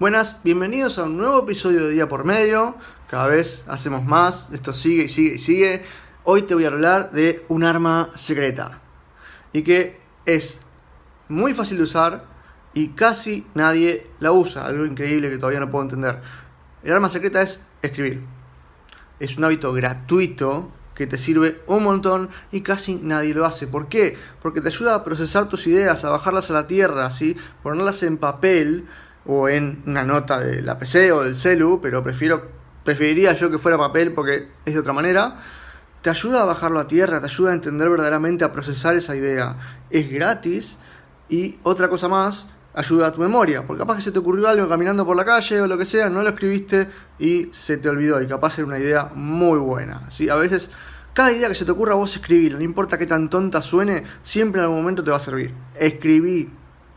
Buenas, bienvenidos a un nuevo episodio de Día por Medio. Cada vez hacemos más, esto sigue y sigue y sigue. Hoy te voy a hablar de un arma secreta y que es muy fácil de usar y casi nadie la usa. Algo increíble que todavía no puedo entender. El arma secreta es escribir. Es un hábito gratuito que te sirve un montón y casi nadie lo hace. ¿Por qué? Porque te ayuda a procesar tus ideas, a bajarlas a la tierra, ¿sí? ponerlas en papel o en una nota de la PC o del celu, pero prefiero, preferiría yo que fuera papel porque es de otra manera. Te ayuda a bajarlo a tierra, te ayuda a entender verdaderamente, a procesar esa idea. Es gratis y otra cosa más, ayuda a tu memoria, porque capaz que se te ocurrió algo caminando por la calle o lo que sea, no lo escribiste y se te olvidó y capaz era una idea muy buena. ¿sí? A veces cada idea que se te ocurra vos escribir, no importa qué tan tonta suene, siempre en algún momento te va a servir. Escribí,